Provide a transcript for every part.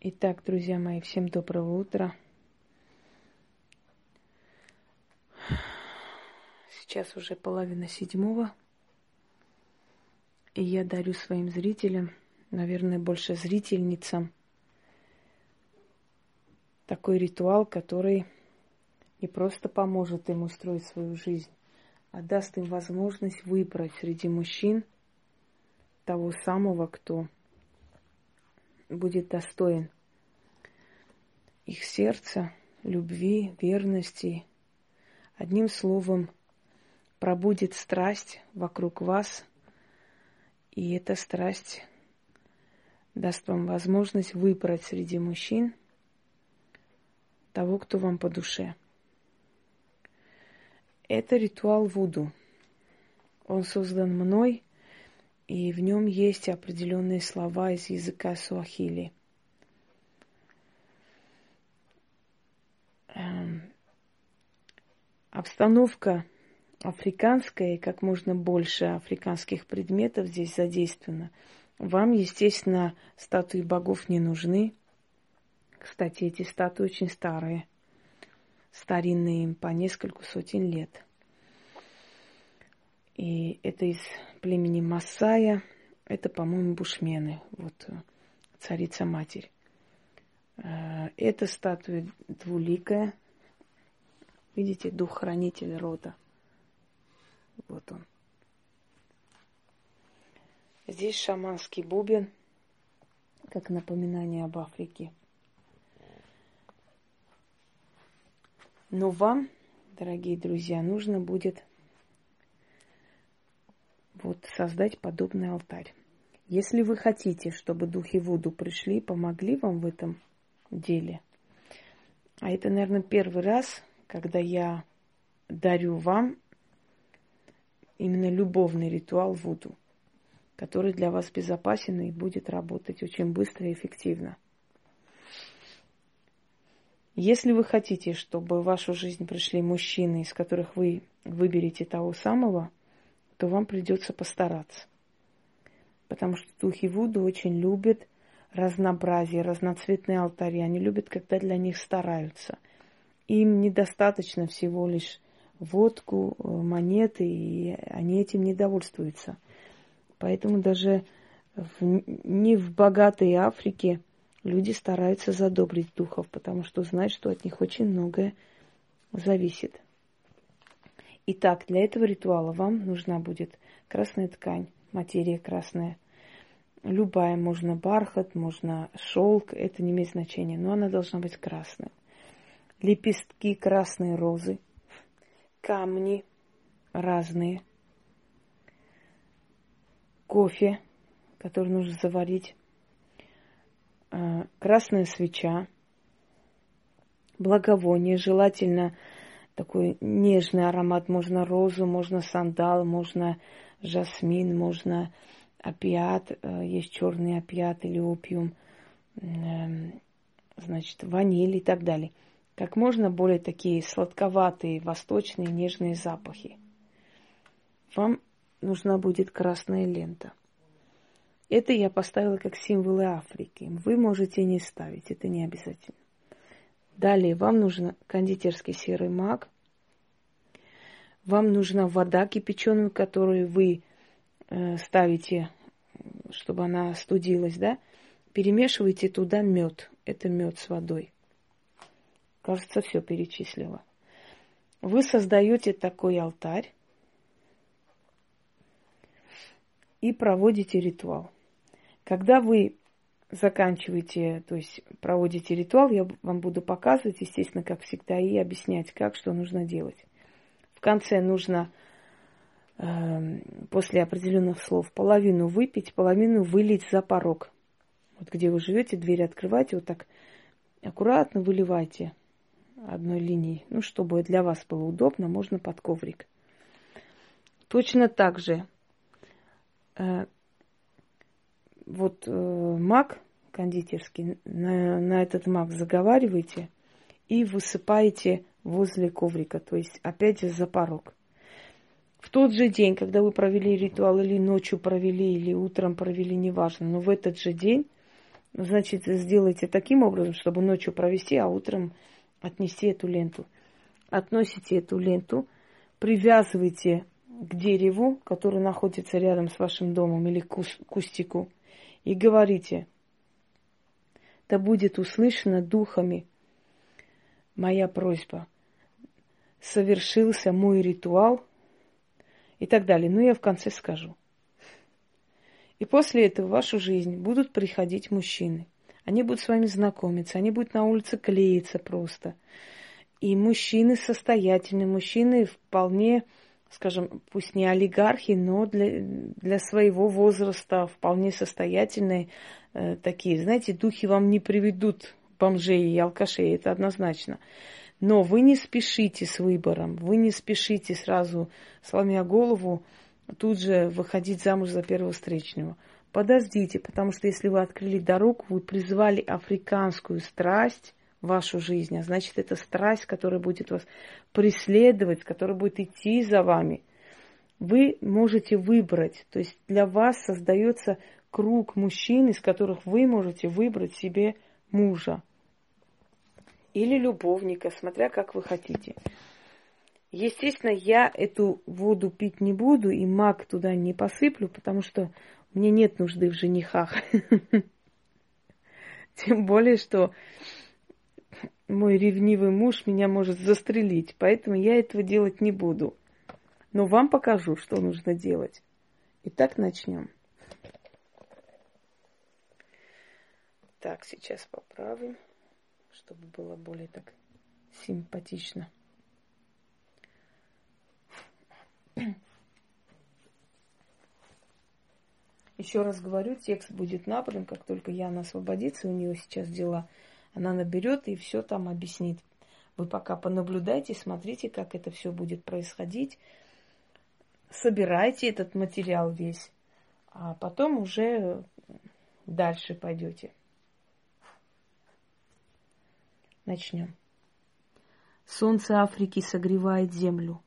Итак, друзья мои, всем доброго утра. Сейчас уже половина седьмого. И я дарю своим зрителям, наверное, больше зрительницам, такой ритуал, который не просто поможет им устроить свою жизнь, а даст им возможность выбрать среди мужчин того самого, кто будет достоин их сердца, любви, верности. Одним словом, пробудет страсть вокруг вас, и эта страсть даст вам возможность выбрать среди мужчин того, кто вам по душе. Это ритуал Вуду. Он создан мной – и в нем есть определенные слова из языка суахили. Эм, обстановка африканская, и как можно больше африканских предметов здесь задействовано. Вам, естественно, статуи богов не нужны. Кстати, эти статуи очень старые, старинные им по несколько сотен лет – и это из племени Масая. Это, по-моему, бушмены. Вот э, царица-матерь. Э, это статуя двуликая. Видите, дух-хранитель рода. Вот он. Здесь шаманский бубен, как напоминание об Африке. Но вам, дорогие друзья, нужно будет вот создать подобный алтарь. Если вы хотите, чтобы духи Вуду пришли, помогли вам в этом деле, а это, наверное, первый раз, когда я дарю вам именно любовный ритуал Вуду, который для вас безопасен и будет работать очень быстро и эффективно. Если вы хотите, чтобы в вашу жизнь пришли мужчины, из которых вы выберете того самого – то вам придется постараться. Потому что духи Вуду очень любят разнообразие, разноцветные алтари. Они любят, когда для них стараются. Им недостаточно всего лишь водку, э, монеты, и они этим не довольствуются. Поэтому даже в, не в богатой Африке люди стараются задобрить духов, потому что знают, что от них очень многое зависит. Итак, для этого ритуала вам нужна будет красная ткань, материя красная. Любая, можно бархат, можно шелк, это не имеет значения, но она должна быть красная. Лепестки красной розы, камни разные, кофе, который нужно заварить, а, красная свеча, благовоние, желательно такой нежный аромат. Можно розу, можно сандал, можно жасмин, можно опиат, э, есть черный опиат или опиум, эм, значит, ваниль и так далее. Как можно более такие сладковатые, восточные, нежные запахи. Вам нужна будет красная лента. Это я поставила как символы Африки. Вы можете не ставить, это не обязательно. Далее вам нужен кондитерский серый мак. Вам нужна вода кипяченую, которую вы э, ставите, чтобы она студилась, да? Перемешивайте туда мед. Это мед с водой. Кажется, все перечислила. Вы создаете такой алтарь и проводите ритуал. Когда вы заканчиваете, то есть проводите ритуал, я вам буду показывать, естественно, как всегда, и объяснять, как, что нужно делать. В конце нужно э, после определенных слов половину выпить, половину вылить за порог. Вот где вы живете, дверь открывайте, вот так аккуратно выливайте одной линией. Ну, чтобы для вас было удобно, можно под коврик. Точно так же э, вот э, мак кондитерский, на, на этот мак заговариваете и высыпаете возле коврика, то есть опять же за порог. В тот же день, когда вы провели ритуал, или ночью провели, или утром провели, неважно, но в этот же день Значит, сделайте таким образом, чтобы ночью провести, а утром отнести эту ленту. Относите эту ленту, привязывайте к дереву, которое находится рядом с вашим домом или к кустику, и говорите, да будет услышана духами моя просьба. Совершился мой ритуал и так далее. Ну, я в конце скажу. И после этого в вашу жизнь будут приходить мужчины. Они будут с вами знакомиться, они будут на улице клеиться просто. И мужчины состоятельные, мужчины вполне, скажем, пусть не олигархи, но для, для своего возраста вполне состоятельные э, такие. Знаете, духи вам не приведут бомжей и алкашей, это однозначно. Но вы не спешите с выбором, вы не спешите сразу, сломя голову, тут же выходить замуж за первого встречного. Подождите, потому что если вы открыли дорогу, вы призвали африканскую страсть вашу жизнь, а значит, это страсть, которая будет вас преследовать, которая будет идти за вами. Вы можете выбрать, то есть для вас создается круг мужчин, из которых вы можете выбрать себе мужа или любовника, смотря как вы хотите. Естественно, я эту воду пить не буду и маг туда не посыплю, потому что мне нет нужды в женихах. Тем более, что мой ревнивый муж меня может застрелить, поэтому я этого делать не буду. Но вам покажу, что нужно делать. Итак, начнем. Так, сейчас поправим, чтобы было более так симпатично. Еще раз говорю, текст будет набран, как только Яна освободится, у нее сейчас дела, она наберет и все там объяснит. Вы пока понаблюдайте, смотрите, как это все будет происходить. Собирайте этот материал весь, а потом уже дальше пойдете. Начнем. Солнце Африки согревает землю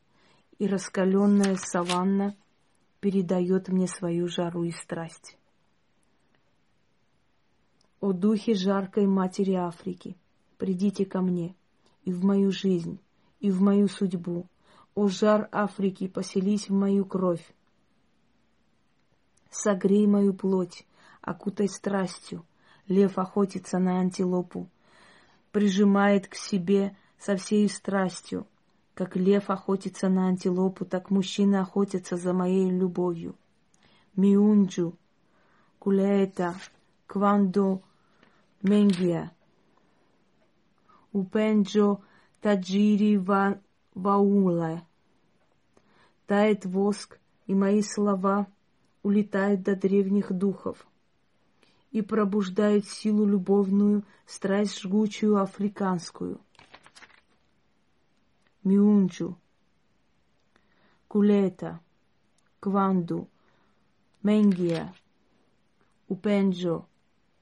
и раскаленная саванна передает мне свою жару и страсть. О духе жаркой матери Африки, придите ко мне и в мою жизнь, и в мою судьбу. О жар Африки, поселись в мою кровь. Согрей мою плоть, окутай страстью. Лев охотится на антилопу, прижимает к себе со всей страстью. Как лев охотится на антилопу, так мужчины охотятся за моей любовью. Миунджу, кулеета, квандо, менгия. Упенджо, таджири, ва, ваула. Тает воск, и мои слова улетают до древних духов и пробуждают силу любовную, страсть жгучую африканскую — Miunju, Kuleta, Кванду, Менгия, Упенджо,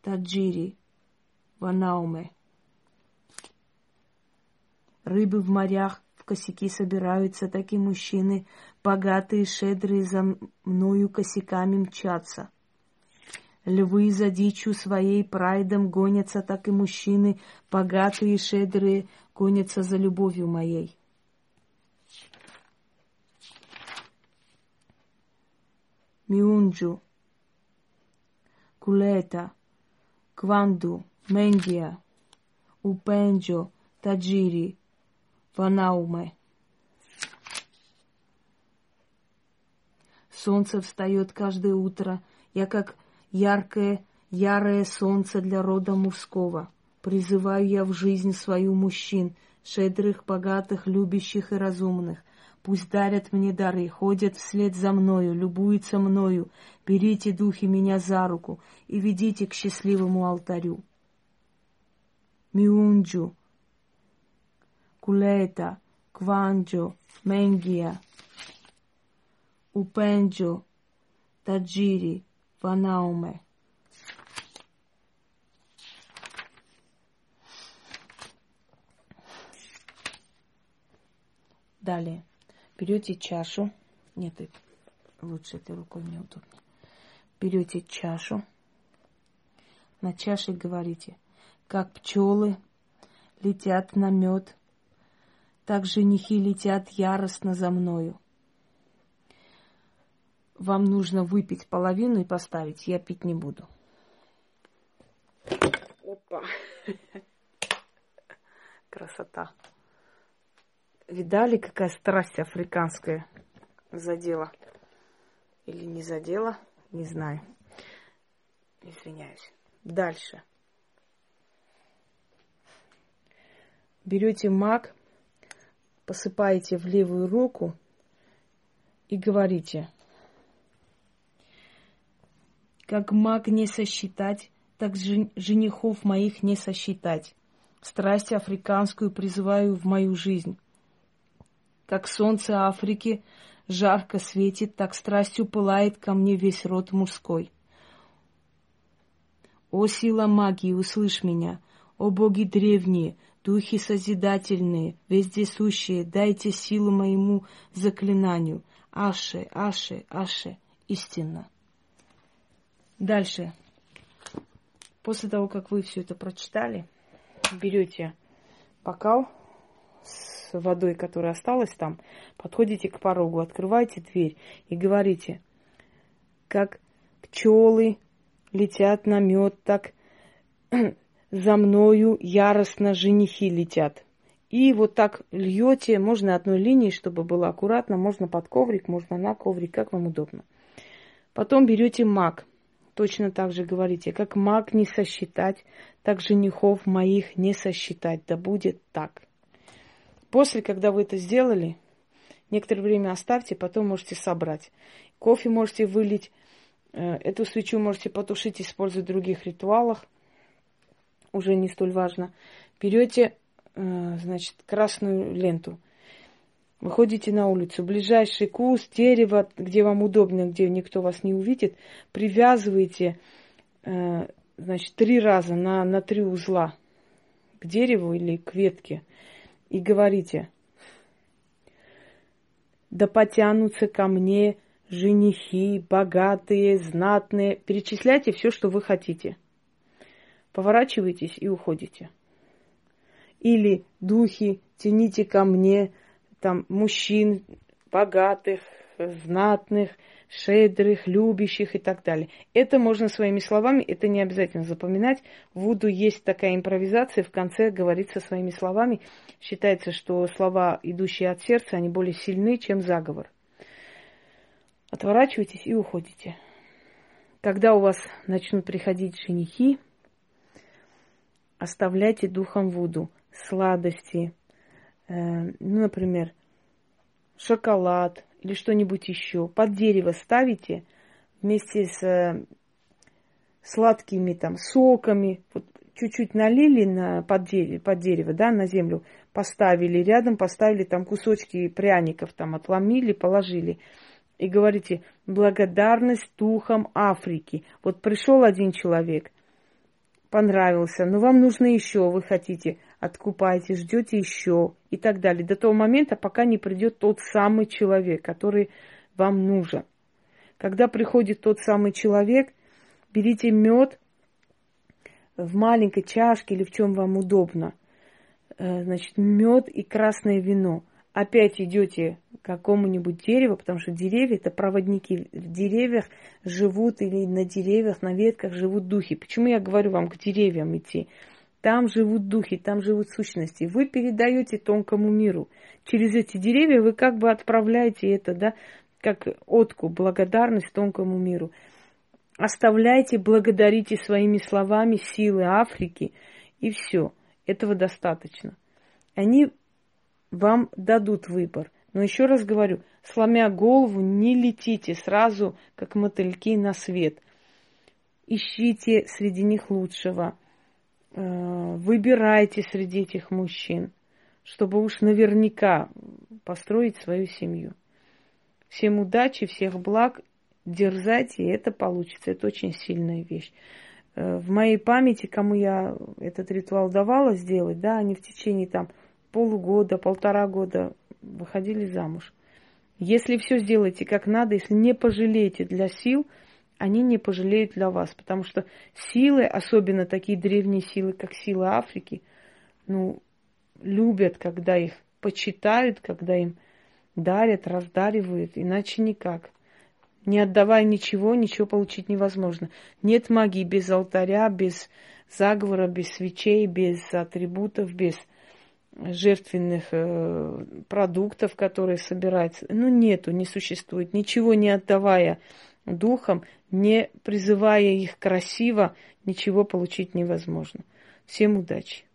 Таджири, Ванауме. Рыбы в морях в косяки собираются, так и мужчины, богатые, шедрые, за мною косяками мчатся. Львы за дичью своей прайдом гонятся, так и мужчины, богатые шедрые, гонятся за любовью моей. Miunju, Kuleta, Кванду, Менгия, Упенджо, Таджири, Ванауме. Солнце встает каждое утро. Я как яркое, ярое солнце для рода мужского. Призываю я в жизнь свою мужчин, шедрых, богатых, любящих и разумных. Пусть дарят мне дары, ходят вслед за мною, любуются мною. Берите, духи, меня за руку и ведите к счастливому алтарю. Миунджу, Кулета, Кванджо, Менгия, Упенджо, Таджири, Ванауме. Далее. Берете чашу. Нет, лучше этой рукой мне удобнее. Берете чашу. на чаше говорите, как пчелы летят на мед, так женихи летят яростно за мною. Вам нужно выпить половину и поставить, я пить не буду. Опа. Красота. Видали, какая страсть африканская задела? Или не задела? Не знаю. Извиняюсь. Дальше. Берете маг, посыпаете в левую руку и говорите, как маг не сосчитать, так женихов моих не сосчитать. Страсть африканскую призываю в мою жизнь. Как солнце Африки жарко светит, так страстью пылает ко мне весь род мужской. О сила магии, услышь меня, о боги древние, духи созидательные, вездесущие, дайте силу моему заклинанию. Аше, Аше, Аше, истинно. Дальше. После того, как вы все это прочитали, берете бокал с водой, которая осталась там, подходите к порогу, открываете дверь и говорите, как пчелы летят на мед, так за мною яростно женихи летят. И вот так льете, можно одной линией, чтобы было аккуратно, можно под коврик, можно на коврик, как вам удобно. Потом берете мак, точно так же говорите, как маг не сосчитать, так женихов моих не сосчитать, да будет так. После, когда вы это сделали, некоторое время оставьте, потом можете собрать. Кофе можете вылить, э, эту свечу можете потушить, использовать в других ритуалах, уже не столь важно. Берете, э, значит, красную ленту – Выходите на улицу, ближайший куст, дерево, где вам удобно, где никто вас не увидит, привязывайте, э, значит, три раза на, на три узла к дереву или к ветке и говорите, да потянутся ко мне женихи, богатые, знатные. Перечисляйте все, что вы хотите. Поворачивайтесь и уходите. Или духи, тяните ко мне там мужчин богатых, знатных, шедрых, любящих и так далее. Это можно своими словами, это не обязательно запоминать. В Вуду есть такая импровизация, в конце говорится своими словами. Считается, что слова, идущие от сердца, они более сильны, чем заговор. Отворачивайтесь и уходите. Когда у вас начнут приходить женихи, оставляйте духом Вуду сладости, Э, ну, например, шоколад или что-нибудь еще, под дерево ставите вместе с э, сладкими там соками, вот чуть-чуть налили на, под, дерево, под дерево, да, на землю, поставили, рядом поставили там кусочки пряников, там отломили, положили. И говорите, благодарность духам Африки. Вот пришел один человек, понравился, но вам нужно еще, вы хотите, откупаете, ждете еще и так далее. До того момента, пока не придет тот самый человек, который вам нужен. Когда приходит тот самый человек, берите мед в маленькой чашке или в чем вам удобно. Э, значит, мед и красное вино. Опять идете к какому-нибудь дереву, потому что деревья это проводники. В деревьях живут или на деревьях, на ветках живут духи. Почему я говорю вам к деревьям идти? Там живут духи, там живут сущности. Вы передаете тонкому миру. Через эти деревья вы как бы отправляете это, да, как отку, благодарность тонкому миру. Оставляйте, благодарите своими словами силы Африки, и все. Этого достаточно. Они вам дадут выбор. Но еще раз говорю, сломя голову, не летите сразу, как мотыльки, на свет. Ищите среди них лучшего – Э, выбирайте среди этих мужчин, чтобы уж наверняка построить свою семью. Всем удачи, всех благ, дерзайте, и это получится. Это очень сильная вещь. Э, в моей памяти, кому я этот ритуал давала сделать, да, они в течение там полугода, полтора года выходили замуж. Если все сделаете как надо, если не пожалеете для сил, они не пожалеют для вас, потому что силы, особенно такие древние силы, как силы Африки, ну, любят, когда их почитают, когда им дарят, раздаривают, иначе никак. Не отдавая ничего, ничего получить невозможно. Нет магии без алтаря, без заговора, без свечей, без атрибутов, без жертвенных э, продуктов, которые собираются. Ну, нету, не существует. Ничего не отдавая духом, не призывая их красиво, ничего получить невозможно. Всем удачи!